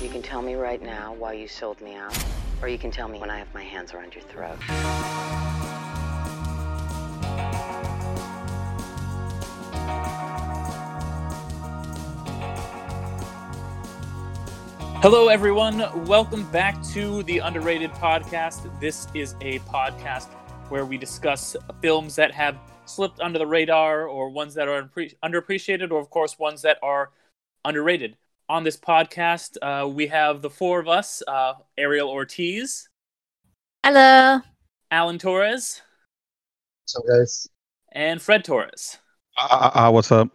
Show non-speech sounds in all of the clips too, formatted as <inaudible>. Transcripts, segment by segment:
You can tell me right now why you sold me out, or you can tell me when I have my hands around your throat. Hello, everyone. Welcome back to the Underrated Podcast. This is a podcast where we discuss films that have slipped under the radar, or ones that are underappreciated, or, of course, ones that are underrated. On this podcast, uh, we have the four of us uh, Ariel Ortiz, Hello. Alan Torres, So guys, and Fred Torres. Uh, uh, what's up?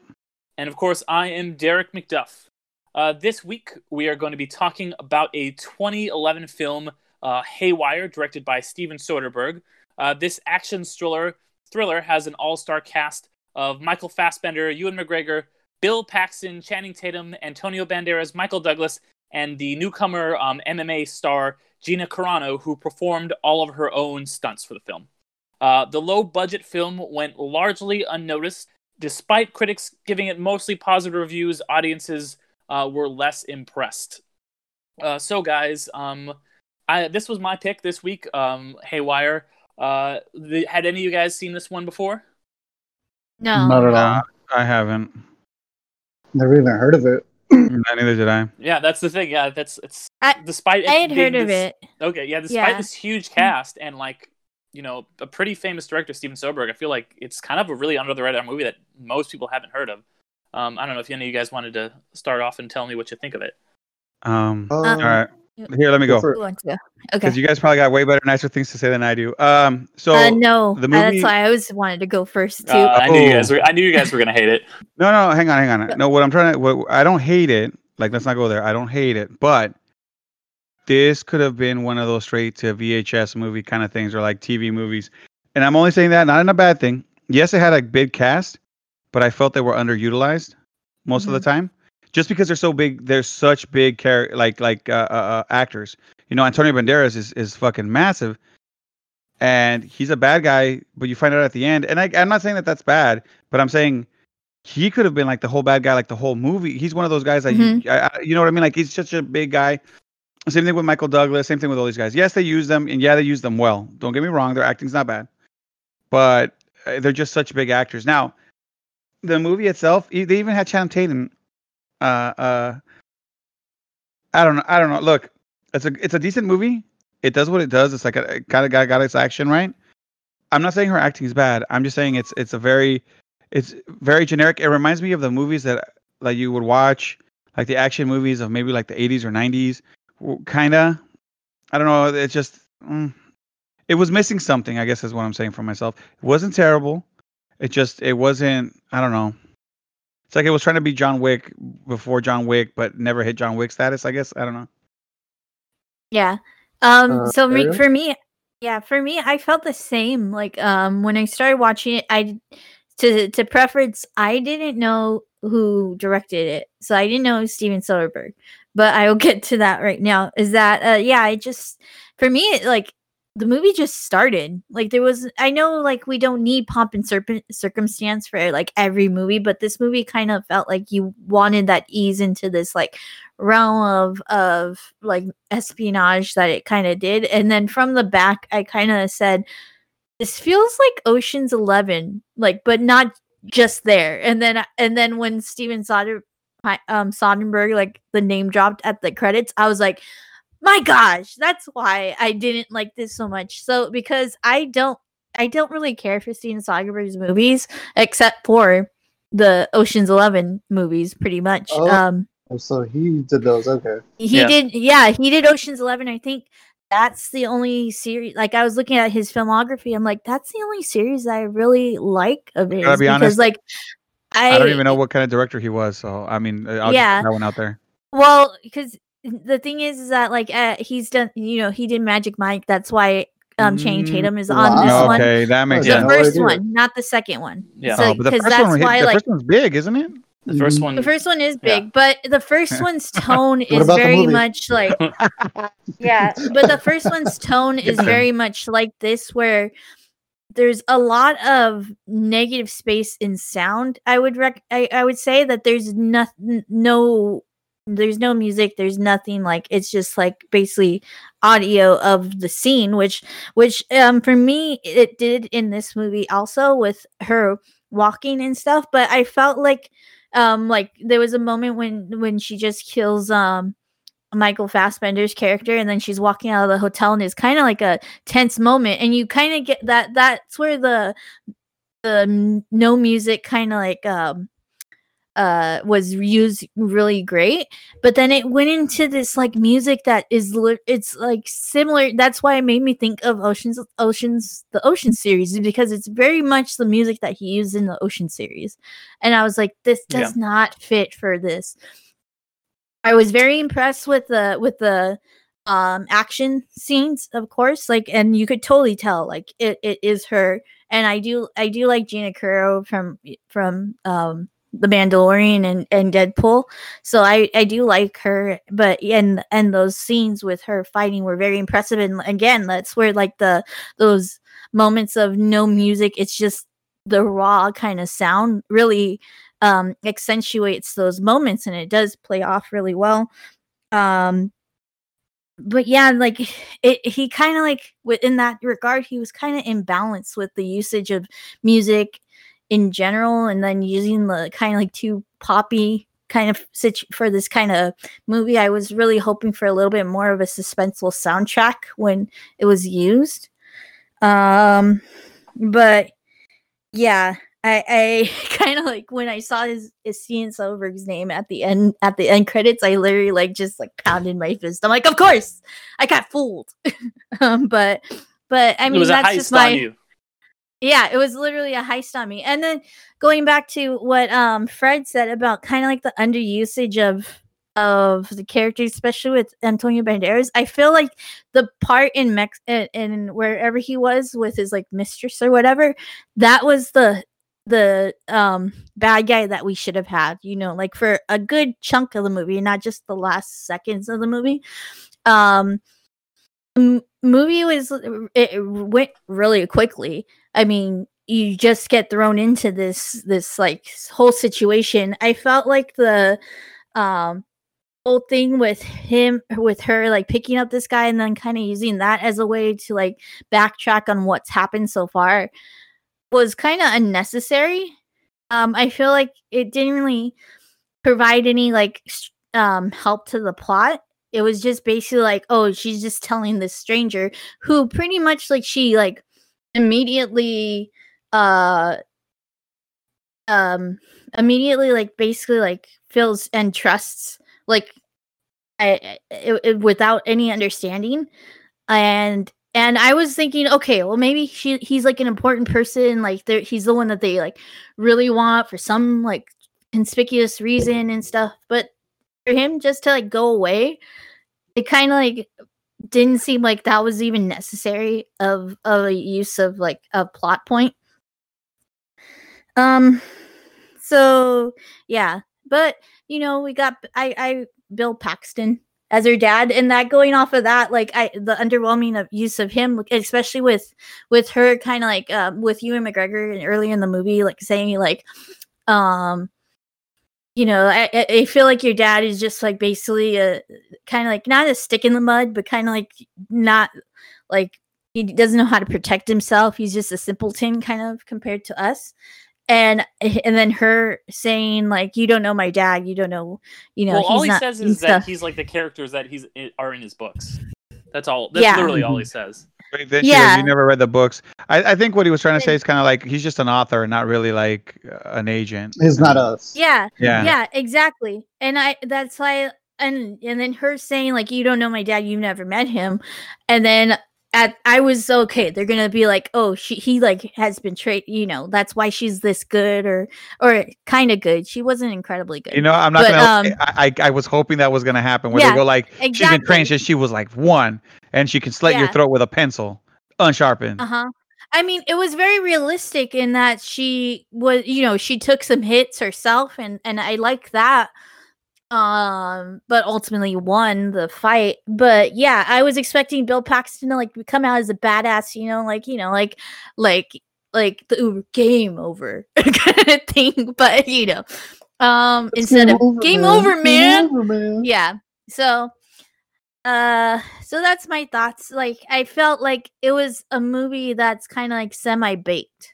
And of course, I am Derek McDuff. Uh, this week, we are going to be talking about a 2011 film, uh, Haywire, directed by Steven Soderbergh. Uh, this action thriller thriller has an all-star cast of Michael Fassbender, Ewan McGregor, Bill Paxton, Channing Tatum, Antonio Banderas, Michael Douglas, and the newcomer um, MMA star Gina Carano, who performed all of her own stunts for the film. Uh, the low-budget film went largely unnoticed. Despite critics giving it mostly positive reviews, audiences uh, were less impressed. Uh, so, guys, um, I, this was my pick this week. Um, Haywire. Uh, the, had any of you guys seen this one before? No. not at all. I haven't. Never even heard of it. <clears throat> Neither did I. Yeah, that's the thing. Yeah, that's it's. I- despite I had being heard of it. Okay, yeah, despite Yeah. this huge cast and like you know a pretty famous director, Steven Soderbergh, I feel like it's kind of a really under the radar movie that most people haven't heard of. Um, I don't know if any of you guys wanted to start off and tell me what you think of it. Um. Uh, all right. Here, let me go. for Who wants to? Okay. Because you guys probably got way better, nicer things to say than I do. Um. So uh, no, the uh, that's why I always wanted to go first too. Uh, I knew you guys Oh. were. I knew you guys were gonna hate it. <laughs> no, no, hang on, hang on. No, what I'm trying to, what I don't hate it. Like, let's not go there. I don't hate it, but this could have been one of those straight to VHS movie kind of things, or like TV movies. And I'm only saying that not in a bad thing. Yes, it had a big cast, but I felt they were underutilized most of the time. Just because they're so big, they're such big char- like like uh, uh, uh, actors. You know, Antonio Banderas is is fucking massive, and he's a bad guy. But you find out at the end, and I, I'm not saying that that's bad, but I'm saying he could have been like the whole bad guy, like the whole movie. He's one of those guys that you, I, I, you know what I mean? Like he's such a big guy. Same thing with Michael Douglas. Same thing with all these guys. Yes, they use them, and yeah, they use them well. Don't get me wrong; their acting's not bad, but uh, they're just such big actors. Now, the movie itself, they even had Channing Tatum. Uh, uh, I don't know. I don't know. Look, it's a it's a decent movie. It does what it does. It's like a, kind of got got its action right. I'm not saying her acting is bad. I'm just saying it's it's a very it's very generic. It reminds me of the movies that like you would watch, like the action movies of maybe like the 80s or 90s, kind of. I don't know. It's just mm, it was missing something. I guess is what I'm saying for myself. It wasn't terrible. It just it wasn't. I don't know. It's like it was trying to be John Wick before John Wick, but never hit John Wick status. I guess I don't know. Yeah. Um. Uh, so me, for me, yeah, for me, I felt the same. Like, um, when I started watching it, I to to preference, I didn't know who directed it, so I didn't know it was Steven Soderbergh. But I will <laughs> get to that right now. Is that uh, yeah? I just for me, it, like the movie just started. Like there was, I know, like we don't need pomp and serp- circumstance for like every movie, but this movie kind of felt like you wanted that ease into this like realm of of like espionage that it kind of did and then from the back i kind of said this feels like oceans 11 like but not just there and then and then when steven Soder, um soderbergh like the name dropped at the credits i was like my gosh that's why i didn't like this so much so because i don't i don't really care for steven soderbergh's movies except for the oceans 11 movies pretty much Oh. um Oh, so he did those. Okay. he Yeah. did, yeah, he did Ocean's Eleven. I think that's the only series. Like I was looking at his filmography, I'm like, that's the only series I really like of his be because, honest, like, I, I, don't even know what kind of director he was, so I mean, I'll Yeah. just put that one out there. Well, because the thing is, is that like uh, he's done, you know, he did Magic Mike. That's why um Channing Mm, Tatum is on this wow. one. Okay, that makes The sense. no first idea. one, not the second one. Yeah. So, oh, the because first that's one, why, the like, first one's big, isn't it? The first Mhm. one. the first one is Yeah. big, but the first <laughs> one's tone is very much like <laughs> yeah, but the first one's tone is very much like this, where there's a lot of negative space in sound. I would rec- I, I would say that there's no no there's no music there's nothing like it's just like basically audio of the scene which which um for me it did in this movie also with her walking and stuff but i felt like um like there was a moment when when she just kills um Michael Fassbender's character and then she's walking out of the hotel and it's kind of like a tense moment and you kind of get that that's where the the no music kind of like um uh was used really great but then it went into this like music that is li- it's like similar that's why it made me think of oceans oceans the ocean series because it's very much the music that he used in the ocean series. And i was like this Yeah. does not fit for this. I was very impressed with the with the um action scenes of course like and you could totally tell like it, it is her. And i do i do like gina carrero from from um the Mandalorian and, and Deadpool. So I, I do like her, but and and those scenes with her fighting were very impressive. And again, that's where like the those moments of no music, it's just the raw kind of sound really um accentuates those moments and it does play off really well. Um but yeah, like it he kind of like within that regard, he was kind of imbalanced with the usage of music in general and then using the kind of like too poppy kind of situ- for this kind of movie i was really hoping for a little bit more of a suspenseful soundtrack when it was used. Um but yeah i i <laughs> kind of like when i saw his, his Steven Soderbergh's name at the end at the end credits i literally like just like pounded my fist. I'm like of course! I got fooled. <laughs> Um but but i mean it was a that's just my. Yeah, it was literally a heist on me. And then going back to what um Fred said about kind of like the underusage of of the characters, especially with Antonio Banderas, I feel like the part in Mex in, in wherever he was with his like mistress or whatever, that was the the um bad guy that we should have had, you know, like for a good chunk of the movie, not just the last seconds of the movie. Um movie was it it went really quickly I mean, you just get thrown into this this like whole situation. I felt like the um whole thing with him with her like picking up this guy and then kind of using that as a way to like backtrack on what's happened so far was kind of unnecessary. Um I feel like it didn't really provide any like um help to the plot. It was just basically like, oh, she's just telling this stranger who pretty much like she like immediately uh um immediately like basically like feels and trusts like I, it, it- without any understanding. And and i was thinking okay well maybe she he's like an important person like he's the one that they like really want for some like conspicuous reason and stuff but for him just to like go away it kind of like didn't seem like that was even necessary of of a use of like a plot point. Um so yeah but you know we got i i bill paxton as her dad and that going off of that like i the underwhelming of use of him especially with with her kind of like um with Ewan mcgregor and early in the movie like saying like um you know I, I feel like your dad is just like basically a kind of like not a stick in the mud but kind of like not like he doesn't know how to protect himself he's just a simpleton kind of compared to us and eh, and then her saying like you don't know my dad you don't know you know well, all he not says is that stuff. he's like the characters that he's eh, are in his books. That's all. That's Yeah. literally all he mm-hmm. says. Wait, then she goes, Yeah. you never read the books. I, I think what he was trying to say is kind of like he's just an author, not really like uh, an agent. He's not us. yeah Yeah. yeah exactly and i that's why and and then her saying like you don't know my dad you've never met him and then at i was okay they're gonna be like oh she he like has been trained you know that's why she's this good or or kind of good she wasn't incredibly good You know, I'm not But, gonna. um, I, I I was hoping that was gonna happen. Where Yeah, they go like, she's been trained since she was like one, and she can slit your throat with a pencil, unsharpened. Uh-huh. I mean, it was very realistic in that she was, you know, she took some hits herself and and I like that. Um, but ultimately won the fight. But yeah, I was expecting Bill Paxton to like come out as a badass, you know, like, you know, like like like the game over <laughs> kind of thing, <laughs> but you know. Um, It's instead of game over, man. Game over, man. Yeah. So, uh, so that's my thoughts. Like, I felt like it was a movie that's kind of like semi baked.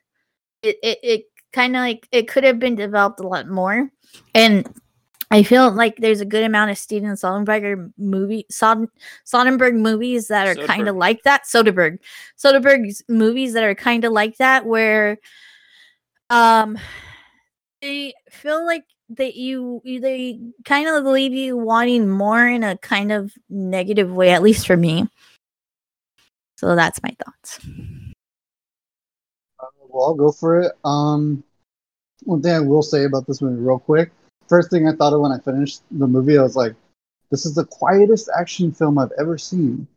It it it kind of like it could have been developed a lot more, and I feel like there's a good amount of Steven Soderbergh movie Sod- Soderbergh movies that are kind of like that. Soderbergh, Soderbergh's movies that are kind of like that, where um they feel like that you, you they kind of leave you wanting more in a kind of negative way, at least for me. So that's my thoughts. Uh, well, I'll go for it. Um, one thing I will say about this movie, real quick. First thing I thought of when I finished the movie, I was like, "This is the quietest action film I've ever seen."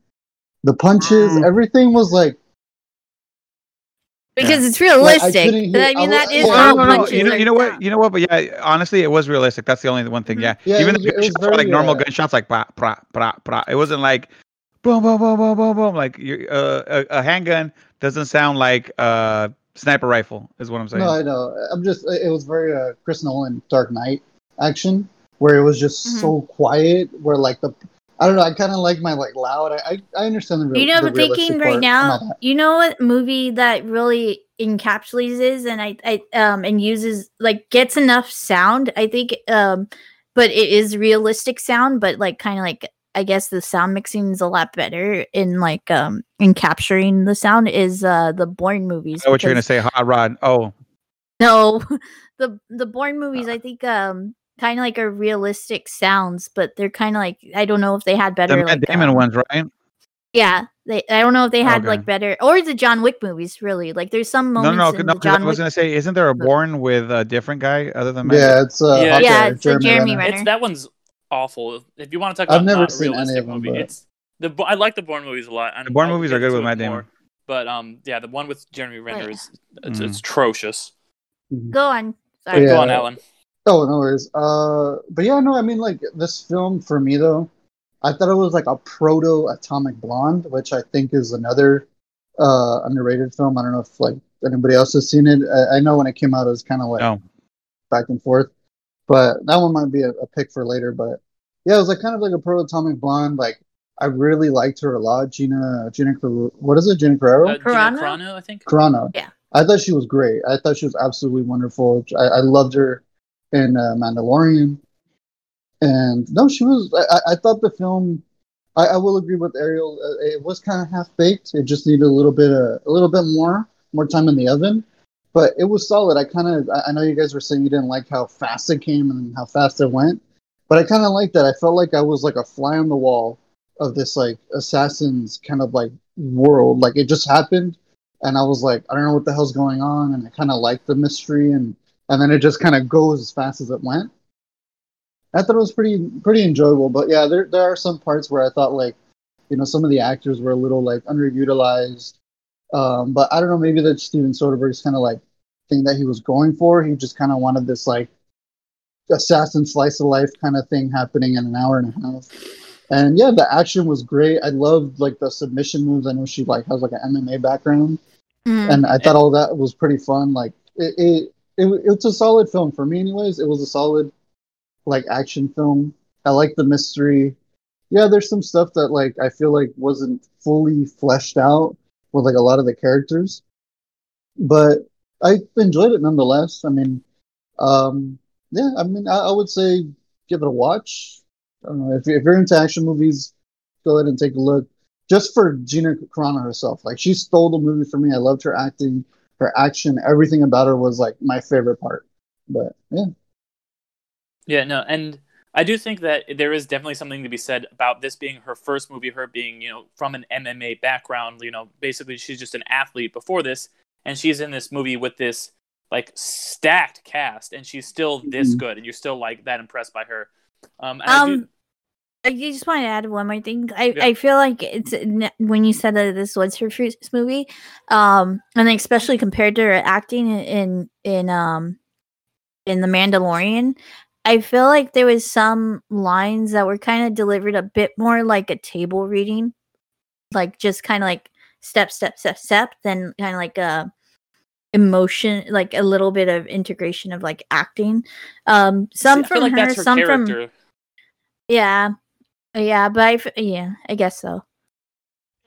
The punches, Mm. everything was like, Because it's Like, I realistic. hear- I mean, I that wa- is no, no, no. You know, are you know what? done. You know what? But yeah, honestly, it was realistic. That's the only one thing. Mhm. Yeah, Yeah, even it the it was gunshots were like very, normal uh, gunshots, like pra pra pra pra. It wasn't like boom boom boom boom boom boom. Like you uh, a, a handgun doesn't sound like a sniper rifle. Is what I'm saying. no, I know. I'm just. It was very uh, Chris Nolan Dark Knight action, where it was just Mhm. so quiet. Where like the, I don't know. I kind of like my like loud. I I, I understand the. Real, you know, the but thinking right part now, you know what movie that really encapsulates is and I, I um and uses like gets enough sound. I think um but it is realistic sound, but like kind of like I guess the sound mixing is a lot better in like um in capturing the sound is uh the Bourne movies. I know what you're gonna say, hot rod. Oh, No, <laughs> the the Bourne movies I think um kind of like are realistic sounds, but they're kind of like I don't know if they had better the Matt like Damon um, ones, right? yeah, they. I don't know if they had Okay. like better or the John Wick movies. Really, like there's some No, moments no, no. in no the 'cause I John was Wick. gonna say, isn't there a Bourne with a different guy other than Matt? Yeah, it's uh, Yeah. Hawkeye, Yeah, it's a Jeremy Renner. Renner. It's that one's awful. If you want to talk I've never not seen any of them, movie, but- it's the I like the Bourne movies a lot. and The Bourne movies are good with into Matt Damon. more, But um, yeah, the one with Jeremy Renner yeah. is it's, Mm. it's atrocious. Go on. Sorry. Yeah. Go on, Alan. Oh, no worries. Uh, but yeah, no, I mean, like this film for me though, I thought it was like a proto Atomic Blonde, which I think is another uh underrated film. I don't know if like anybody else has seen it. I, I know when it came out, it was kind of like No. back and forth, but that one might be a, a pick for later. But yeah, it was like kind of like a proto Atomic Blonde. Like I really liked her a lot. Gina, Gina, Car- what is it? Gina Carrero. Uh, Gina Carano? Carano, I think. Carano. Yeah. I thought she was great. I thought she was absolutely wonderful. I, I loved her in uh, Mandalorian. And no, she was. I, I- thought the film. I, I will agree with Ariel. Uh, it was kind of half baked. It just needed a little bit, a little bit more, more time in the oven. But it was solid. I kind of. I, I know you guys were saying you didn't like how fast it came and how fast it went, but I kind of liked that. I felt like I was like a fly on the wall of this like assassins kind of like world. Like it just happened, and I was like, I don't know what the hell's going on, and I kind of liked the mystery, and and then it just kind of goes as fast as it went. I thought it was pretty pretty enjoyable, but yeah, there there are some parts where I thought like, you know, some of the actors were a little like underutilized. Um, but I don't know, maybe that's Steven Soderbergh's kind of like thing that he was going for. He just kind of wanted this like assassin slice of life kind of thing happening in an hour and a half. And yeah, the action was great. I loved like the submission moves. I know she like has like an MMA background, Mm. and I thought all that was pretty fun. Like it, it, it, it's a solid film for me, anyways. It was a solid like action film. I like the mystery. Yeah, there's some stuff that like I feel like wasn't fully fleshed out with like a lot of the characters, but I enjoyed it nonetheless. I mean, um, yeah, I mean, I, I would say give it a watch. I don't know if, if you're into action movies, go ahead and take a look. Just for Gina Carano herself, like she stole the movie for me. I loved her acting, her action, everything about her was like my favorite part. But yeah, Yeah, no, and I do think that there is definitely something to be said about this being her first movie, her being, you know, from an MMA background, you know, basically she's just an athlete before this, and she's in this movie with this like stacked cast, and she's still this Mhm. good, and you're still like that impressed by her. Um, and I do- Um, I just want to add one more thing. I, Yeah. I feel like it's when you said that this was her first movie, um, and especially compared to her acting in in, um in the Mandalorian, I feel like there was some lines that were kind of delivered a bit more like a table reading, like just kind of like step step step step, than kind of like a emotion, like a little bit of integration of like acting. Um, some from like her, some from yeah, yeah. But I, f- yeah, I guess so.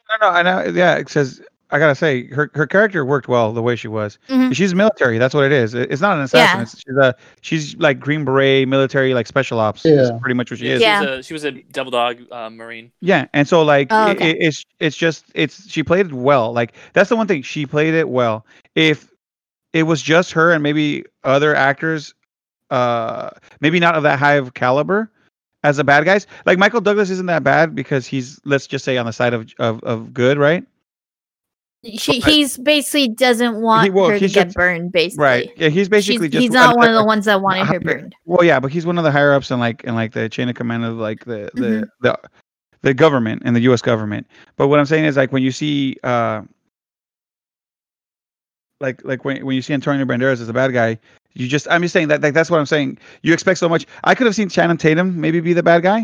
No, no, I know. Yeah, it says I gotta say her her character worked well the way she was. Mhm. She's military. That's what it is. It- It's not an assassin. Yeah. It's, she's a she's like Green Beret military, like special ops. is Yeah. pretty much what she Yeah, is. she Yeah. was a she was a devil dog uh, marine. Yeah, and so like Oh, it- okay. it, it's it's just it's she played it well. Like that's the one thing she played it well. If it was just her and maybe other actors, uh, maybe not of that high of caliber as the bad guys. Like Michael Douglas isn't that bad because he's let's just say on the side of of, of good, right? She, he's basically doesn't want well, her to get just- burned. Basically, Right. Yeah, he's basically She's- just he's not a- one of the ones that wanted her burned. Well, yeah, but he's one of the higher ups in like in like the chain of command of like the the Mhm. the the government and the U.S. government. But what I'm saying is like when you see uh like like when when you see Antonio Banderas as a bad guy, you just I'm just saying that like that's what I'm saying. You expect so much. I could have seen Channing Tatum maybe be the bad guy.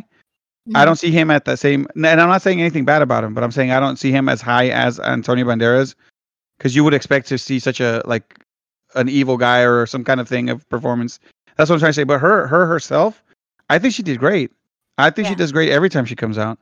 Mm-hmm. I don't see him at the same. And I'm not saying anything bad about him, but I'm saying I don't see him as high as Antonio Banderas, because you would expect to see such a like an evil guy or some kind of thing of performance. That's what I'm trying to say. But her her herself, I think she did great. I think she does great every time she comes out,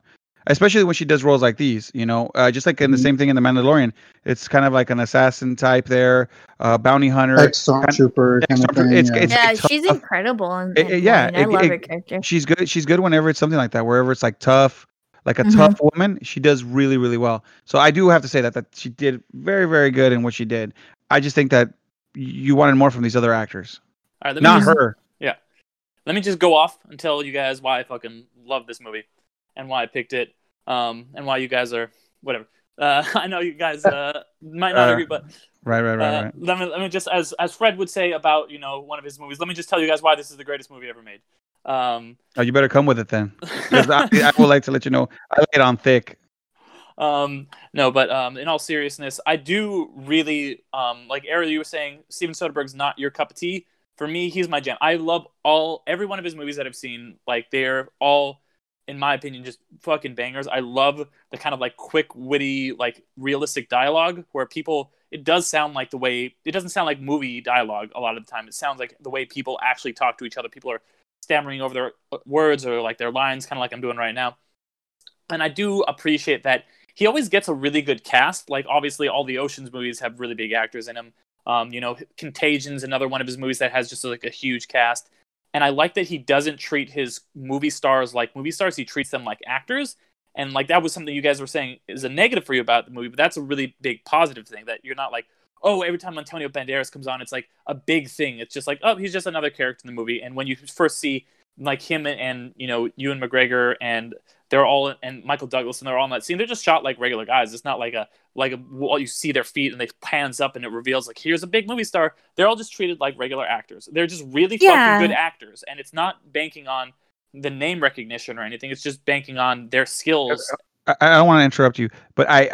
especially when she does roles like these. You know, uh, just like in the Mhm. same thing in the Mandalorian. It's kind of like an assassin type there, uh, bounty hunter. Ex stormtrooper kind of Stormtrooper, thing. it's- yeah. it's- Yeah, it's she's tough. incredible. In, in yeah, Marine. I it- love it- her character. she's good. She's good whenever it's something like that. Wherever it's like tough, like a Mhm. tough woman, she does really, really well. So I do have to say that that she did very, very good in what she did. I just think that you wanted more from these other actors, All right, let not just, her. Yeah, let me just go off and tell you guys why I fucking love this movie and why I picked it, um, and why you guys are whatever. Uh, <laughs> I know you guys uh, might not Uh, agree, but Right, right, right, uh, right. let me let me just as as Fred would say about you know one of his movies. Let me just tell you guys why this is the greatest movie ever made. Um, Oh, you better come with it then. <laughs> I, I would like to let you know I lay it on thick. um, no, but um, in all seriousness, I do really um, like Ariel. You were saying Steven Soderbergh's not your cup of tea. For me, he's my jam. I love all every one of his movies that I've seen. Like they're all, in my opinion, just fucking bangers. I love the kind of like quick, witty, like realistic dialogue where people. It does sound like the way it doesn't sound like movie dialogue a lot of the time. It sounds like the way people actually talk to each other. People are stammering over their uh, words or like their lines, kind of like I'm doing right now. And I do appreciate that he always gets a really good cast. Like obviously, all the Ocean's movies have really big actors in them. Um, you know, Contagion's another one of his movies that has just like a huge cast. And I like that he doesn't treat his movie stars like movie stars. He treats them like actors. And like that was something you guys were saying is a negative for you about the movie, but that's a really big positive thing that you're not like, oh, every time Antonio Banderas comes on, it's like a big thing. It's just like, oh, he's just another character in the movie. And when you first see like him and, and you know Ewan McGregor and they're all and Michael Douglas and they're all in that scene. They're just shot like regular guys. It's not like a like a well you see their feet and they pans up and it reveals like here's a big movie star. They're all just treated like regular actors. They're just really Yeah. fucking good actors, and it's not banking on the name recognition or anything. It's just banking on their skills. I, I don't want to interrupt you, but I,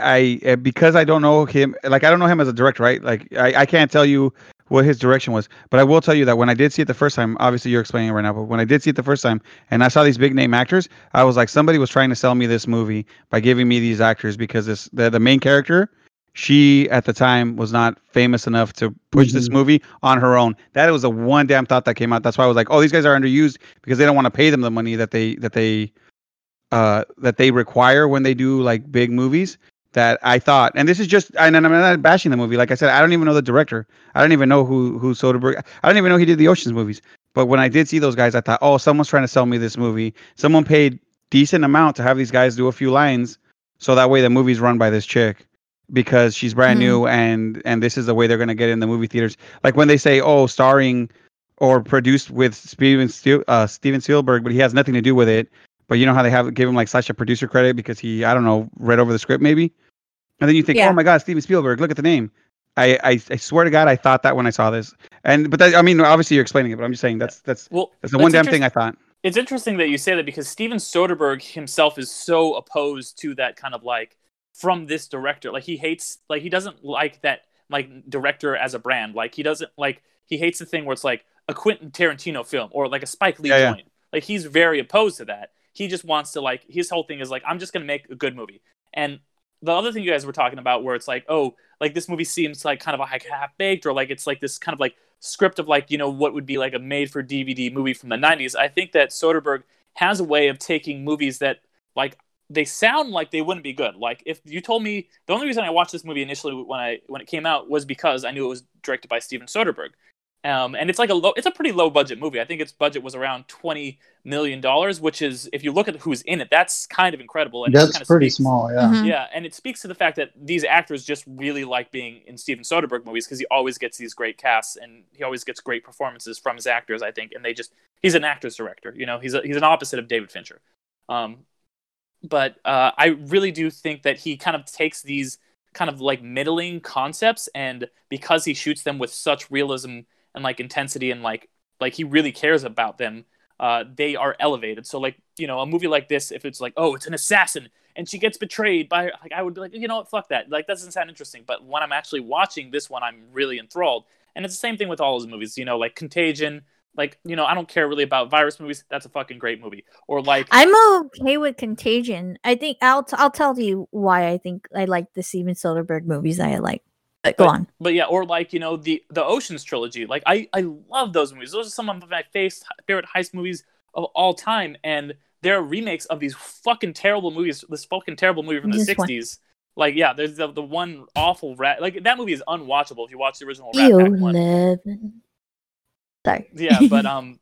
I, uh, because I don't know him, like I don't know him as a director, right? Like I, I can't tell you what his direction was, but I will tell you that when I did see it the first time, obviously you're explaining it right now, but when I did see it the first time and I saw these big name actors, I was like, somebody was trying to sell me this movie by giving me these actors because this the, the main character, she at the time was not famous enough to push this Mhm. movie on her own. That was the one damn thought that came out. That's why I was like, oh, these guys are underused because they don't want to pay them the money that they that they uh that they require when they do like big movies that I thought and this is just and I'm not bashing the movie. Like I said I don't even know the director. I don't even know who who Soderbergh I don't even know he did the Ocean's movies. But when I did see those guys I thought oh someone's trying to sell me this movie. Someone paid decent amount to have these guys do a few lines so that way the movie's run by this chick because she's brand Mhm. new and and this is the way they're going to get in the movie theaters. Like when they say oh starring or produced with Steven uh, Steven Spielberg but he has nothing to do with it but you know how they have give him like such a producer credit because he I don't know read over the script maybe, and then you think Yeah. oh my god Steven Spielberg look at the name. I, I I swear to God I thought that when I saw this and but that, I mean obviously you're explaining it but I'm just saying that's that's Well, that's the one damn thing I thought. It's interesting that you say that because Steven Soderbergh himself is so opposed to that kind of like from this director. Like he hates like he doesn't like that like director as a brand. Like he doesn't like he hates the thing where it's like a Quentin Tarantino film or like a Spike Lee Yeah, yeah. joint. Like he's very opposed to that. He just wants to like his whole thing is like I'm just gonna make a good movie. And the other thing you guys were talking about, where it's like, oh, like this movie seems like kind of like half baked, or like it's like this kind of like script of like you know what would be like a made for DVD movie from the '90s. I think that Soderbergh has a way of taking movies that like they sound like they wouldn't be good. Like if you told me the only reason I watched this movie initially when I when it came out was because I knew it was directed by Steven Soderbergh. Um, and it's like a low, it's a pretty low budget movie. I think its budget was around twenty million dollars, which is, if you look at who's in it, that's kind of incredible. And it That's kind of pretty speaks- small. Yeah. Mhm. Yeah, and it speaks to the fact that these actors just really like being in Steven Soderbergh movies because he always gets these great casts and he always gets great performances from his actors. I think, and they just he's an actor's director. You know, he's a, he's an opposite of David Fincher. Um, but uh, I really do think that he kind of takes these kind of like middling concepts and because he shoots them with such realism and like intensity and like like he really cares about them uh, they are elevated. So like you know a movie like this if it's like oh it's an assassin and she gets betrayed by like i would be like you know what fuck that. Like that doesn't sound interesting. But when i'm actually watching this one i'm really enthralled. And it's the same thing with all his movies you know like contagion like you know i don't care really about virus movies. That's a fucking great movie. Or like I'm okay with Contagion. I think I'll t- I'll tell you why I think I like the Steven Soderbergh movies I like. But go on. but yeah, or like you know the the Ocean's trilogy. Like I I love those movies. Those are some of my face, favorite heist movies of all time, and they're remakes of these fucking terrible movies. This fucking terrible movie from the This one. '60s. Like yeah, there's the, the one awful rat. Like that movie is unwatchable if you watch the original Rat Pack one. Eleven. Sorry. Yeah, but <laughs> um,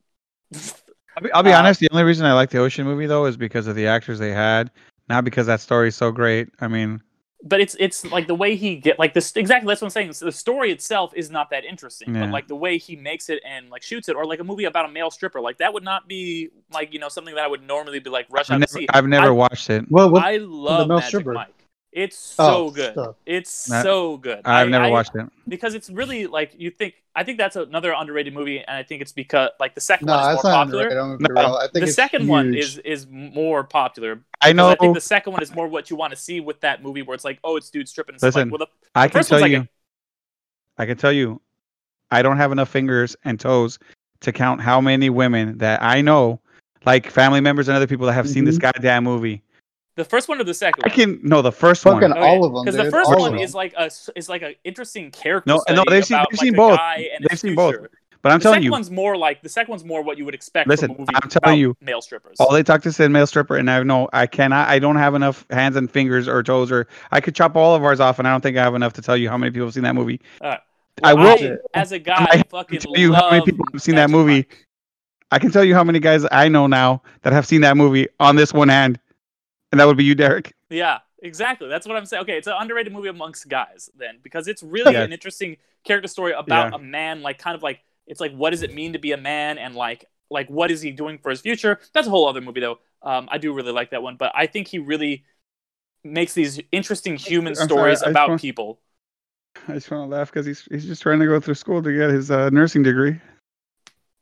I'll be, I'll be Uh, honest. The only reason I like the Ocean movie though is because of the actors they had, not because that story is so great. I mean, but it's it's like the way he get like this exactly that's what I'm saying. So the story itself is not that interesting, Yeah. but like the way he makes it and like shoots it, or like a movie about a male stripper, like that would not be like you know something that I would normally be like rush I've out never, to see. I've never I- watched it. Well, what, I love the male Magic stripper? Mike. It's so Oh, good. stop. It's Nah, so good. I've I- never I- watched it. because it's really like you think. I think that's another underrated movie, and I think it's because like the second no, one is that's more not popular. underrated. I'm gonna be No. I think The it's second one is is more popular. I know. I think the second one is more what you want to see with that movie, where it's like, oh, it's dude stripping. Listen, like, well, the, I can tell like you. a- I can tell you. I don't have enough fingers and toes to count how many women that I know, like family members and other people that have seen this Mhm. goddamn movie. The first one or the second I one. can no the first fucking one. all of them. Because the first all one is like a is like an interesting character. No, study no, they've seen- about, they've like, seen both. They've his seen both. But I'm telling you, the second one's more like the second one's more what you would expect Listen, from a movie I'm telling about you, male strippers. all they talk to said male stripper, and I know I cannot. I don't have enough hands and fingers or toes, or I could chop all of ours off, and I don't think I have enough to tell you how many people have seen that movie. Alright. I Well, will. as a guy, can fucking tell you how many people have seen that movie. Mike. I can tell you how many guys I know now that have seen that movie on this one hand, and that would be you, Derek. Yeah, exactly. That's what I'm saying. Okay, it's an underrated movie amongst guys then, because it's really Yeah. an interesting character story about Yeah. a man, like kind of like it's like what does it mean to be a man, and like like what is he doing for his future? That's a whole other movie though. Um, I do really like that one, but I think he really makes these interesting human I'm stories just about want- people. I just want to laugh because he's he's just trying to go through school to get his uh, nursing degree.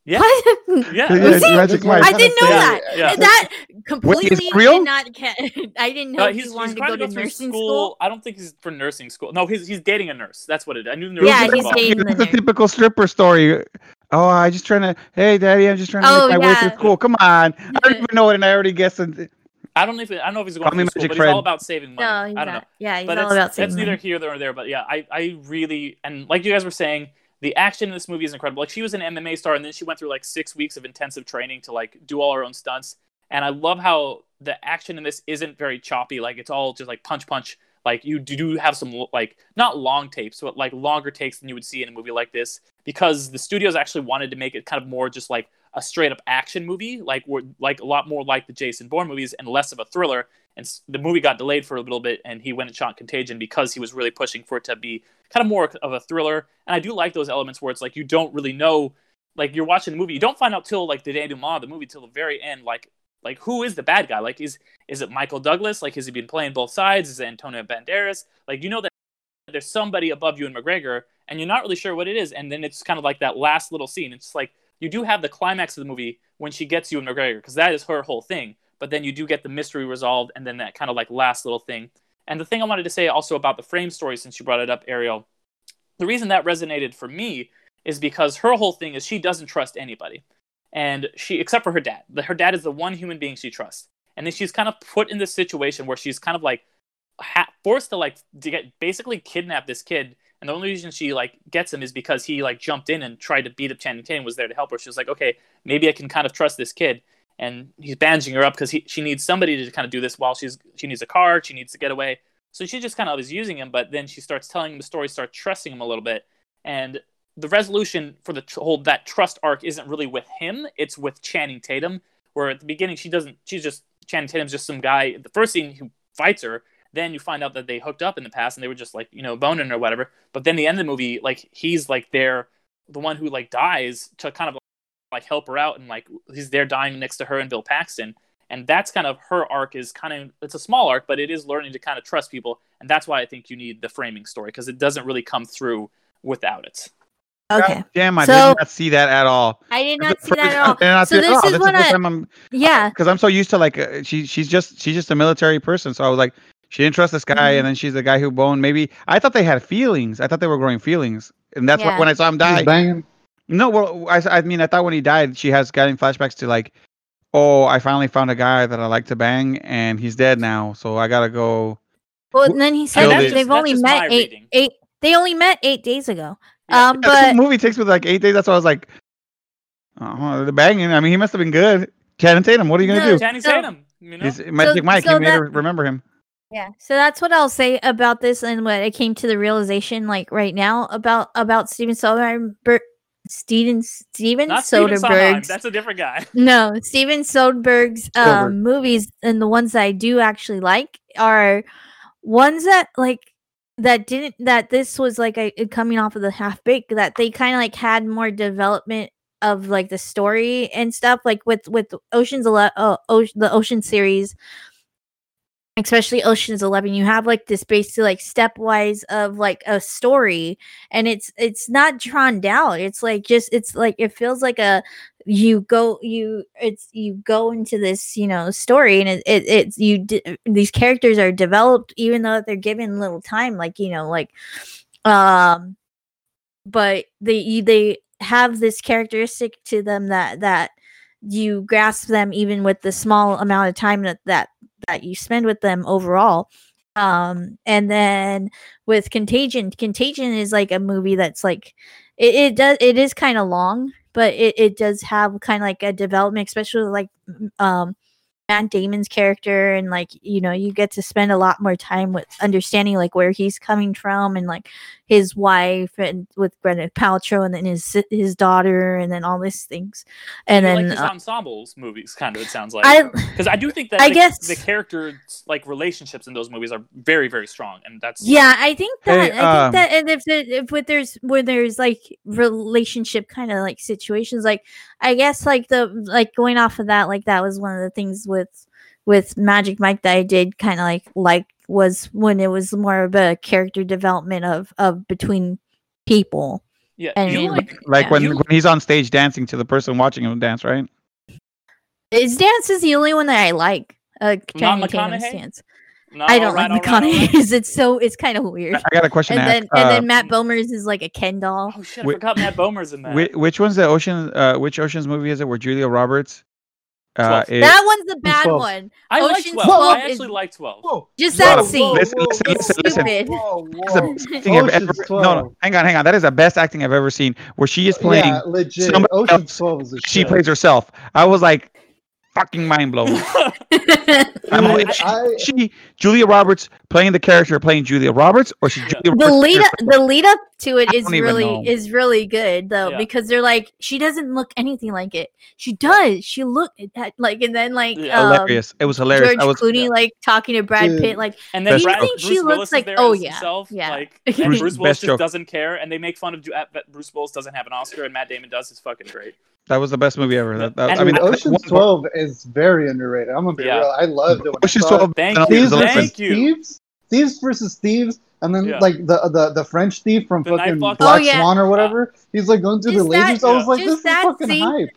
Yeah, What? yeah. Yeah, Was? Magic Mike. I didn't know trying to that. say. Yeah. That completely real? did not. Ca- <laughs> I didn't know Uh, he he's, he's wanted to go to to go through nursing school. school. I don't think he's for nursing school. No, he's he's dating a nurse. That's what it. is. I knew nurse Yeah, he's involved. dating- It's the a nurse. typical stripper story. Oh, I just trying to. Hey, daddy, I'm just trying to Oh, make my way through school. Come on, I don't even know it, and I already guessed it. I don't know if I don't know if he's going Call me through school, Magic but he's all about saving money. No, I don't know. Yeah, he's but all that's, about that's saving neither here nor there. But yeah, I, I really and like you guys were saying, the action in this movie is incredible. Like she was an MMA star, and then she went through like six weeks of intensive training to like do all her own stunts. And I love how the action in this isn't very choppy. Like it's all just like punch punch. Like you do have some like not long tapes, but like longer takes than you would see in a movie like this because the studios actually wanted to make it kind of more just like a straight up action movie, like like a lot more like the Jason Bourne movies and less of a thriller. And the movie got delayed for a little bit, and he went and shot Contagion because he was really pushing for it to be kind of more of a thriller. And I do like those elements where it's like you don't really know, like you're watching the movie, you don't find out till like the denouement of the movie till the very end, like like who is the bad guy? Like is is it Michael Douglas? Like has he been playing both sides? Is it Antonio Banderas? Like you know that there's somebody above Ewan McGregor, and you're not really sure what it is. And then it's kind of like that last little scene. It's like you do have the climax of the movie when she gets Ewan McGregor, because that is her whole thing. But then you do get the mystery resolved, and then that kind of like last little thing. And the thing I wanted to say also about the frame story, since you brought it up, Ariel, the reason that resonated for me is because her whole thing is she doesn't trust anybody, and she except for her dad. Her dad is the one human being she trusts, and then she's kind of put in this situation where she's kind of like ha- forced to like to get basically kidnap this kid. And the only reason she like gets him is because he like jumped in and tried to beat up Channing Tatum was there to help her. She was like, okay, maybe I can kind of trust this kid. And he's bandaging her up because she needs somebody to kind of do this while she's she needs a car, she needs to get away. So she just kind of is using him, but then she starts telling him the story, starts trusting him a little bit, and the resolution for the whole that trust arc isn't really with him; it's with Channing Tatum. Where at the beginning she doesn't, she's just Channing Tatum's just some guy. The first scene who fights her, then you find out that they hooked up in the past and they were just like you know boning or whatever. But then the end of the movie, like he's like there, the one who like dies to kind of like help her out and like he's there dying next to her and Bill Paxton and that's kind of her arc is kind of it's a small arc but it is learning to kind of trust people and that's why i think you need the framing story because it doesn't really come through without it Okay. Damn, I So- did not see that at all. I did not see that at all. <laughs> Not So see it at this all. is This what I I'm yeah. <laughs> because I'm so used to like uh, she she's just she's just a military person. So I was like, she didn't trust this guy, Mhm. and then she's the guy who boned. Maybe I thought they had feelings. I thought they were growing feelings, and that's Yeah. why when I saw him He's die. banging. No, well, I, I mean, I thought when he died, she has getting flashbacks to like, oh, I finally found a guy that I like to bang, and he's dead now, so I gotta go. Well, and then he said it. they've just- only met eight, reading. eight. They only met eight days ago. Yeah. Um, Yeah, but this movie takes me like eight days. That's why I was like, uh, the banging. I mean, he must have been good. Channing Tatum, what are you gonna No, do? Channing So- Tatum you know He's Magic So- Mike. so he made her that- remember him. Yeah, so that's what I'll say about this, and what I came to the realization, like right now, about about Steven Soderbergh, Steven Steven not Steven Soderbergh's. that's a different guy <laughs> No, Steven Soderbergh's Soderbergh. um, movies, and the ones that I do actually like are ones that like that didn't that this was like a, a coming off of the half baked that they kind of like had more development of like the story and stuff like with with Ocean's Eleven, uh, Ocean, the Ocean series especially oceans 11 you have like this basically like stepwise of like a story and it's it's not drawn out it's like just it's like it feels like a you go you it's you go into this you know story and it, it it's you d- these characters are developed even though they're given little time like you know like um but they they have this characteristic to them that that you grasp them even with the small amount of time that that that you spend with them overall. Um and then with contagion contagion is like a movie that's like it, it does it is kind of long but it, it does have kind of like a development especially like um Matt Damon's character and like you know you get to spend a lot more time with understanding like where he's coming from and like his wife and with Brendan Paltrow and then his his daughter and then all these things. And you then like his uh, ensembles movies kind of it sounds like. I <laughs> because i do think that I the, guess- the characters like relationships in those movies are very very strong and that's Yeah, I think Hey, that I um, think that and if the, if with there's where there's like relationship kind of like situations, like I guess like the like going off of that, like that was one of the things with with Magic Mike that I did kind of like like was when it was more of a character development of of between people. yeah And you you- like Like Yeah. when, You- when he's on stage dancing to the person watching him dance, right? His dance is the only one that I like. Uh, Channing Tatum's McConaughey? dance. no, I don't alright, like alright, alright. McConaughey's. <laughs> It's so it's kind of weird. I got a question And to then ask. and Uh, then Matt Bomer's is like a Ken doll. oh shit i Whi- forgot matt bomer's in that Which, which one's the ocean? Uh, which Ocean's movie is it? Where Julia Roberts? Uh, Twelve. That one's the bad twelve. one. i like Ocean's 12 12 i is- actually like 12 Whoa, Just that whoa, scene. Listen, listen, listen, listen. stupid. Whoa, <laughs> the whoa. I've ever. No, no, hang on, hang on. That is the best acting I've ever seen. Where she is playing, Yeah, legit. Ocean's else. 12 is a she shit. plays herself. I was like, fucking mind blowing. <laughs> I'm like, she, I- she, Julia Roberts playing the character playing Julia Roberts, or she Yeah. Julia the Roberts lead up, the lead up to it I is really is really good though Yeah. because they're like she doesn't look anything like it. She does. She look like and then like Yeah. um, hilarious. It was hilarious. George I was Clooney yeah. like talking to Brad Pitt like And then Best Brad, joke. think Bruce she looks Willis is like- oh, yeah, himself, yeah. like, and <laughs> Bruce- Bruce, Willis just joke. doesn't care, and they make fun of that Bruce Willis doesn't have an Oscar, and Matt Damon does. It's fucking great. That was the best movie ever. That, that, I mean, Dude, Ocean's one- 12 is very underrated. I'm gonna be Yeah. real. I loved it. When Ocean's I saw it. 12. Thank no, you, Thieves versus thank you. Thieves, Thieves versus Thieves, and then Yeah. like the, the the French thief from The fucking Black Oh, yeah. Swan or whatever. He's like going through the Just that- lasers. I was like, this is fucking scene- hype.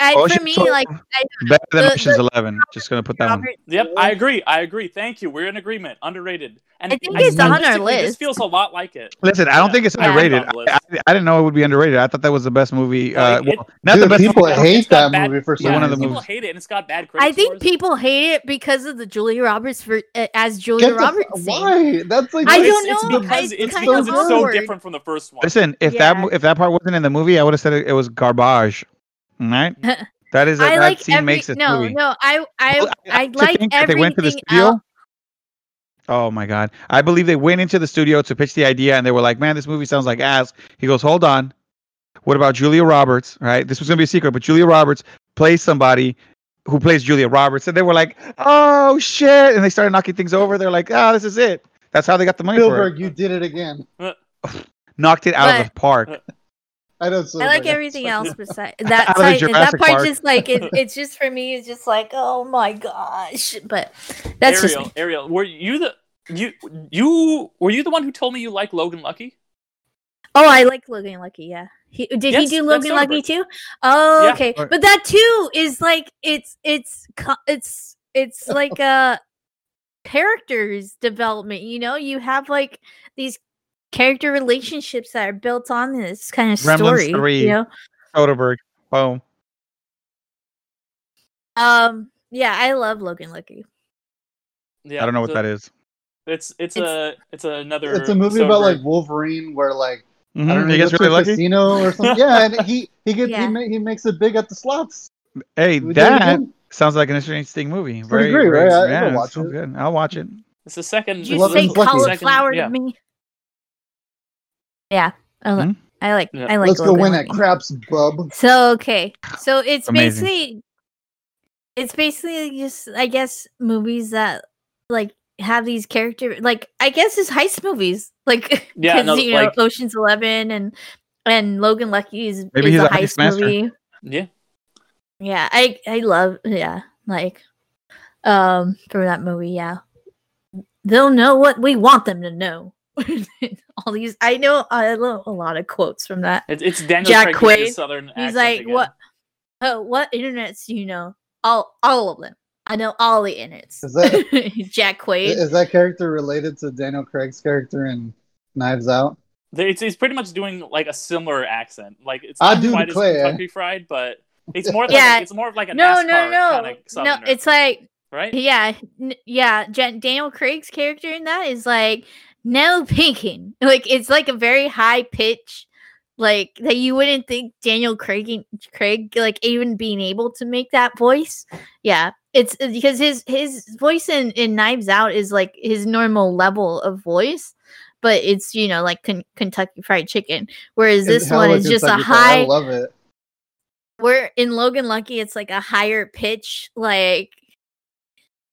I, Oh, for me, so like I, Better than the- Ocean's the- Eleven. Just gonna put that one. Yep, I agree. I agree. Thank you. We're in agreement. Underrated. And I think it's on our stylistically, This feels a lot like it. Listen, I don't Yeah. think it's underrated. On the I, I, I didn't know it would be underrated. I thought that was the best movie. No, Uh, it- well, not Dude, the best. people movie. hate that bad- movie for some Yeah, one of the reason. people movies. hate it, and it's got bad critics. I think scores. people hate it because of the Julia Roberts for uh, as Julia Get Roberts. scene. why? That's like I don't it's, it's know, because it's it's because it's so different from the first one. Listen, if that if that part wasn't in the movie, I would have said it, it was garbage. All right, <laughs> that is a, I that like scene every makes this no, movie. no. I I Well, I to like think that they went to the studio. else. Oh my god! I believe they went into the studio to pitch the idea, and they were like, "Man, this movie sounds like ass." He goes, "Hold on, what about Julia Roberts?" Right? This was gonna be a secret, but Julia Roberts plays somebody who plays Julia Roberts, and they were like, "Oh shit!" And they started knocking things over. They're like, "Ah, this is it." That's how they got the money for Spielberg, it. you did it again. <laughs> Knocked it out of the park. <laughs> I don't. I like everything that's- <laughs> else besides that. I like side- that part Park. just like it, <laughs> it's just for me. It's just like oh my gosh. But that's just Ariel, me. Ariel, were you the you you were you the one who told me you like Logan Lucky? Oh, I like Logan Lucky. Yeah. He, did Yes, he do Logan Lucky too? Oh, Yeah. okay. Right. But that too is like it's it's it's it's <laughs> like a characters development. You know, you have like these character relationships that are built on this kind of Gremlins story. 3. You know. Soderbergh. Boom. Um. Yeah, I love Logan Lucky. Yeah, I don't know what so that is. It's it's, It's- a it's another. It's a movie about like Wolverine, where like Mhm, I don't know, he he gets really a lucky. casino or <laughs> something. yeah, and he he gets Yeah. he, ma- he makes it big at the slots. Hey, We that sounds like an interesting movie. Pretty Very, great, very- right? I- yeah, I'll watch it. good. I'll watch it. It's the second. Did you this is say the Logan's second- yeah. to me? Yeah. I, li- Hmm? I like Yeah. I like Let's go win at craps, bub. So okay, so it's Amazing. basically it's basically just I guess movies that like have these character like I guess it's heist movies like <laughs> yeah, no, you know like- Ocean's Eleven and and Logan Lucky is, Maybe is he's a a heist heist master. movie. Yeah, Yeah, I I love yeah like um for that movie. Yeah, they'll know what we want them to know. <laughs> All these I know I love a lot of quotes from that. it's, it's Daniel Jack Craig doing his Quaid, southern He's like, again. what? Oh, what internets do you know? All, all of them. I know all the internets. Is that <laughs> Jack Quaid? is that character related to Daniel Craig's character in Knives Out? It's, it's pretty much doing like a similar accent. Like it's I do quite as declare. Kentucky Fried, but it's more like Yeah. it's more of like a no, NASCAR no, no, kind of no. It's like, right? yeah, n- yeah. Jan- Daniel Craig's character in that is like no peeking. <laughs> Like it's like a very high pitch, like that you wouldn't think Daniel Craig, Craig, like even being able to make that voice. Yeah, it's uh, because his his voice in in Knives Out is like his normal level of voice. But it's you know like Ken- Kentucky Fried Chicken, whereas this one is just a Kentucky high. I love it. where in Logan Lucky it's like a higher pitch, like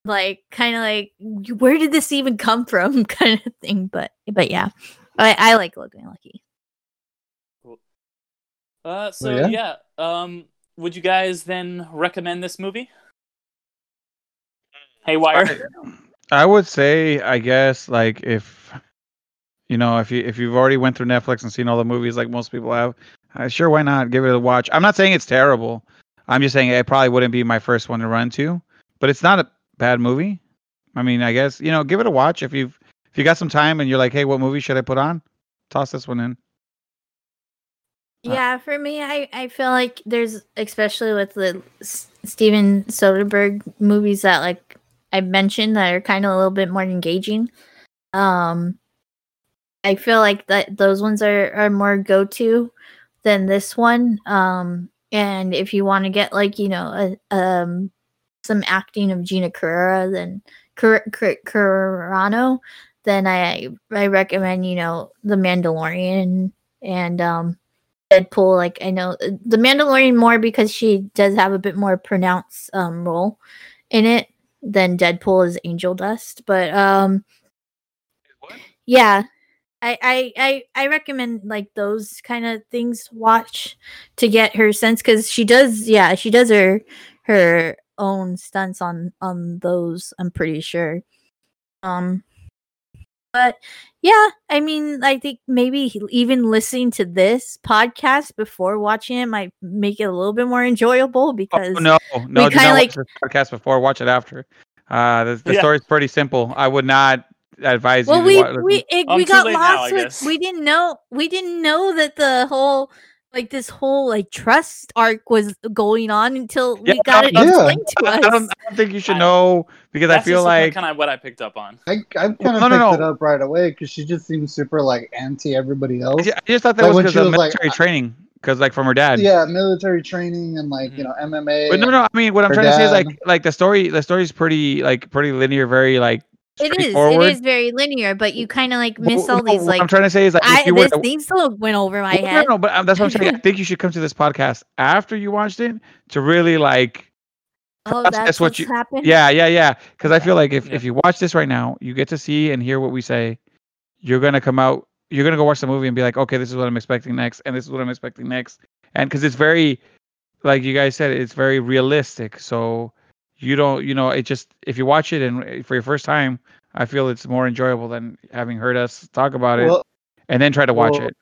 like kind of like where did this even come from <laughs> kind of thing. But but yeah, I, I like Logan Lucky. Uh, so yeah. yeah. um, would you guys then recommend this movie? Hey, Haywire. I would say, I guess, like if you know, if you if you've already went through Netflix and seen all the movies, like most people have, uh, sure, why not give it a watch? I'm not saying it's terrible. I'm just saying it probably wouldn't be my first one to run to, but it's not a bad movie. I mean, I guess you know, give it a watch if you've if you got some time and you're like, hey, what movie should I put on? Toss this one in. Yeah, for me, I I feel like there's especially with the Steven Soderbergh movies that like I mentioned that are kind of a little bit more engaging. Um, I feel like that those ones are are more go to than this one. Um, and if you want to get like you know a, um some acting of Gina Carrera, then Car- Car- Carano, then I I recommend you know The Mandalorian and um Deadpool. Like I know uh, The Mandalorian more because she does have a bit more pronounced um role in it than Deadpool is Angel Dust, but um yeah. I, I, I, I recommend like those kind of things to watch to get her sense because she does yeah she does her her own stunts on on those I'm pretty sure um But yeah, I mean, I think maybe even listening to this podcast before watching it might make it a little bit more enjoyable because Oh, no, no, do kinda not like- watch this podcast before. Watch it after. Uh, the, the Yeah. story's pretty simple. I would not advise well, you. we to wa- we it, Oh, we got late now, lost with we didn't know we didn't know that the whole like this whole like trust arc was going on until Yeah, we got it yeah. explained to I us. don't, I don't think you should I- know because I That's feel like kind of what I picked up on. I, I kind of no, no, picked it up right away because she just seems super like anti everybody else. I I just thought that Like, was because of was like, military I- training. Because like from her dad. Yeah, military training and like you Mhm. know MMA. But no, no. I mean, what I'm her trying to say is like, like the story. The story's pretty, like, pretty linear, very like It is. It straightforward. very linear, but you kind of like Well, miss all no, these what like. I'm trying to say is like, I if you were this to- theme song went over my Well, head. No, no, but um, that's what I'm saying. I <laughs> think you should come to this podcast after you watched it to really like. Oh, that's what what's you- happened. Yeah, yeah, yeah. Because I feel like if, Yeah. if you watch this right now, you get to see and hear what we say. You're gonna come out. You're gonna go watch the movie and be like, okay, this is what I'm expecting next, and this is what I'm expecting next, and because it's very, like you guys said, it's very realistic. So you don't, you know, it just if you watch it and for your first time, I feel it's more enjoyable than having heard us talk about it well, and then try to watch well, it.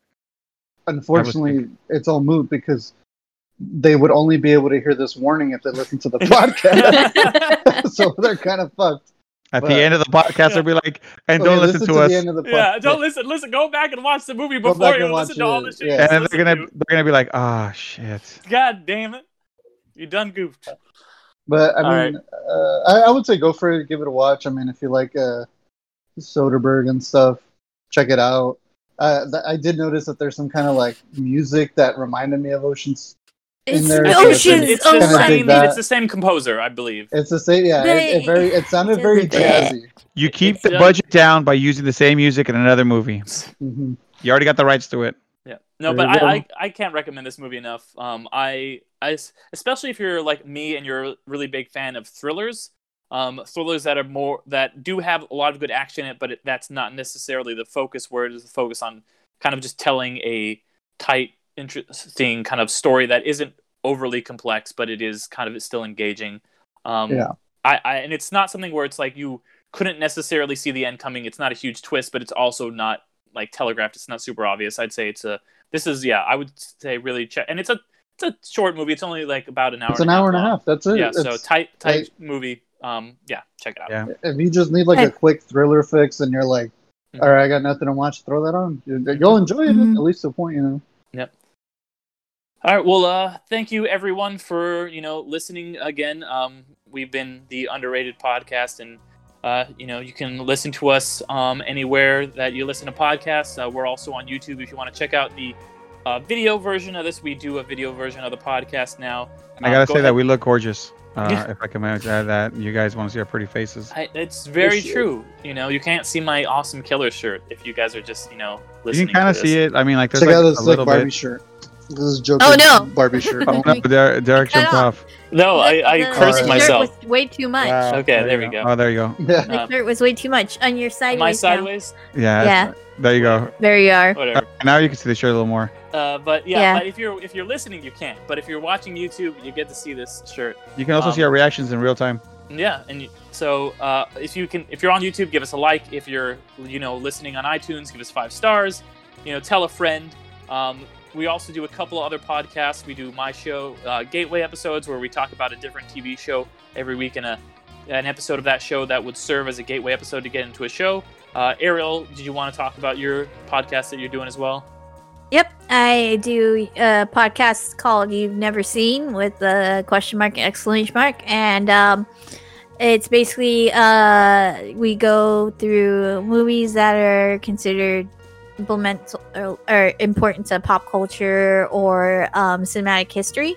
unfortunately, it's all moot because they would only be able to hear this warning if they listen to the <laughs> podcast. <laughs> so they're kind of fucked. At but- the end of the podcast, Yeah. they'll be like, and don't listen, to, us. the end of the yeah, don't listen. Listen, go back and watch the movie before back you and listen watch to all it, the shit. yeah. and then they're gonna listened they're gonna be like, ah, shit. God damn it, you done goofed. But I All mean, uh, I, I would say go for it, give it a watch. I mean, if you like uh, Soderbergh and stuff, check it out. Uh, th- I did notice that there's some kind of like music that reminded me of Ocean's. It's in there, It's, so it's, oceans. it's, oh the same, it's the same composer, I believe. It's the same, yeah. It, it very, it sounded very jazzy. You keep It's the done. budget down by using the same music in another movie. hmm You already got the rights to it. No, but. I, I I can't recommend this movie enough. Um, I I especially if you're like me and you're a really big fan of thrillers. Um, thrillers that are more that do have a lot of good action in it, but it, that's not necessarily the focus. Where it is the focus on kind of just telling a tight, interesting kind of story that isn't overly complex, but it is kind of still engaging. Um, Yeah. I, I and it's not something where it's like you couldn't necessarily see the end coming. It's not a huge twist, but it's also not like telegraphed. It's not super obvious. I'd say it's a. This is yeah. I would say really check, and it's a it's a short movie. It's only like about an hour. It's an hour and a half. That's it. Yeah, so It's- tight tight like- movie. Um, yeah, check it out. Yeah. if you just need like Hey. a quick thriller fix and you're like, Mhm. all right, I got nothing to watch, throw that on. You- You'll enjoy it Mhm. at least to a point, you know. Yep. All right. Well, uh, thank you everyone for you know listening again. Um, we've been the underrated podcast, and uh, you know you can listen to us um, anywhere that you listen to podcasts. Uh, we're also on YouTube if you want to check out the uh, video version of this. We do a video version of the podcast now. And I gotta go say that we look gorgeous. Uh, Yeah. If I can manage that, that you guys want to see our pretty faces. I, it's very should. true. You know, you can't see my awesome killer shirt if you guys are just you know listening. You listening. can kind of to see it. I mean, like there's Check like out a this sick little Barbie bit. shirt. This is Joker Oh, no. Barbie shirt. <laughs> Oh no, Derek, Derek Cut jumped off. Off. No, I, I The- cursed the shirt myself. was way too much. Wow. Okay, there we you go. Oh, there you go. <laughs> The Uh, shirt was way too much on your sideways. Am I now. sideways? Yeah. Yeah, There you go. there you are. Whatever. Uh, now you can see the shirt a little more. Uh, but yeah, Yeah. but if you're if you're listening, you can't. But if you're watching YouTube, you get to see this shirt. You can also Um, see our reactions in real time. Yeah, and you, so uh, if you can, if you're on YouTube, give us a like. If you're you know listening on iTunes, give us five stars. You know, tell a friend. Um, we also do a couple of other podcasts. We do my show, uh, Gateway episodes, where we talk about a different TV show every week, and a an episode of that show that would serve as a gateway episode to get into a show. Uh, Ariel, did you want to talk about your podcast that you're doing as well? Yep, I do a podcast called "You've Never Seen" with a question mark exclamation mark, and um, it's basically uh, we go through movies that are considered implemental or, or important to pop culture or um, cinematic history.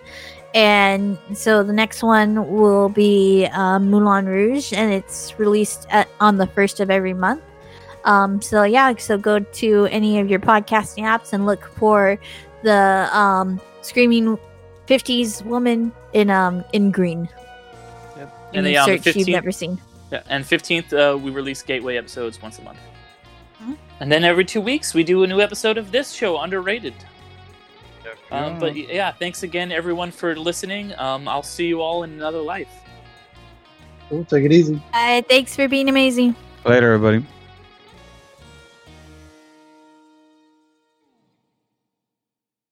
And so the next one will be um, Moulin Rouge, and it's released at, on the first of every month. Um, so yeah, so go to any of your podcasting apps and look for the um, screaming '50s woman in um in green. Yep. And the, um, search you've 15th never seen. Yeah, and 15th, uh, we release Gateway episodes once a month. And then every two weeks, we do a new episode of this show, Underrated. Um, but yeah, thanks again, everyone, for listening. Um, I'll see you all in another life. Cool. Take it easy. Uh, thanks for being amazing. Later, everybody.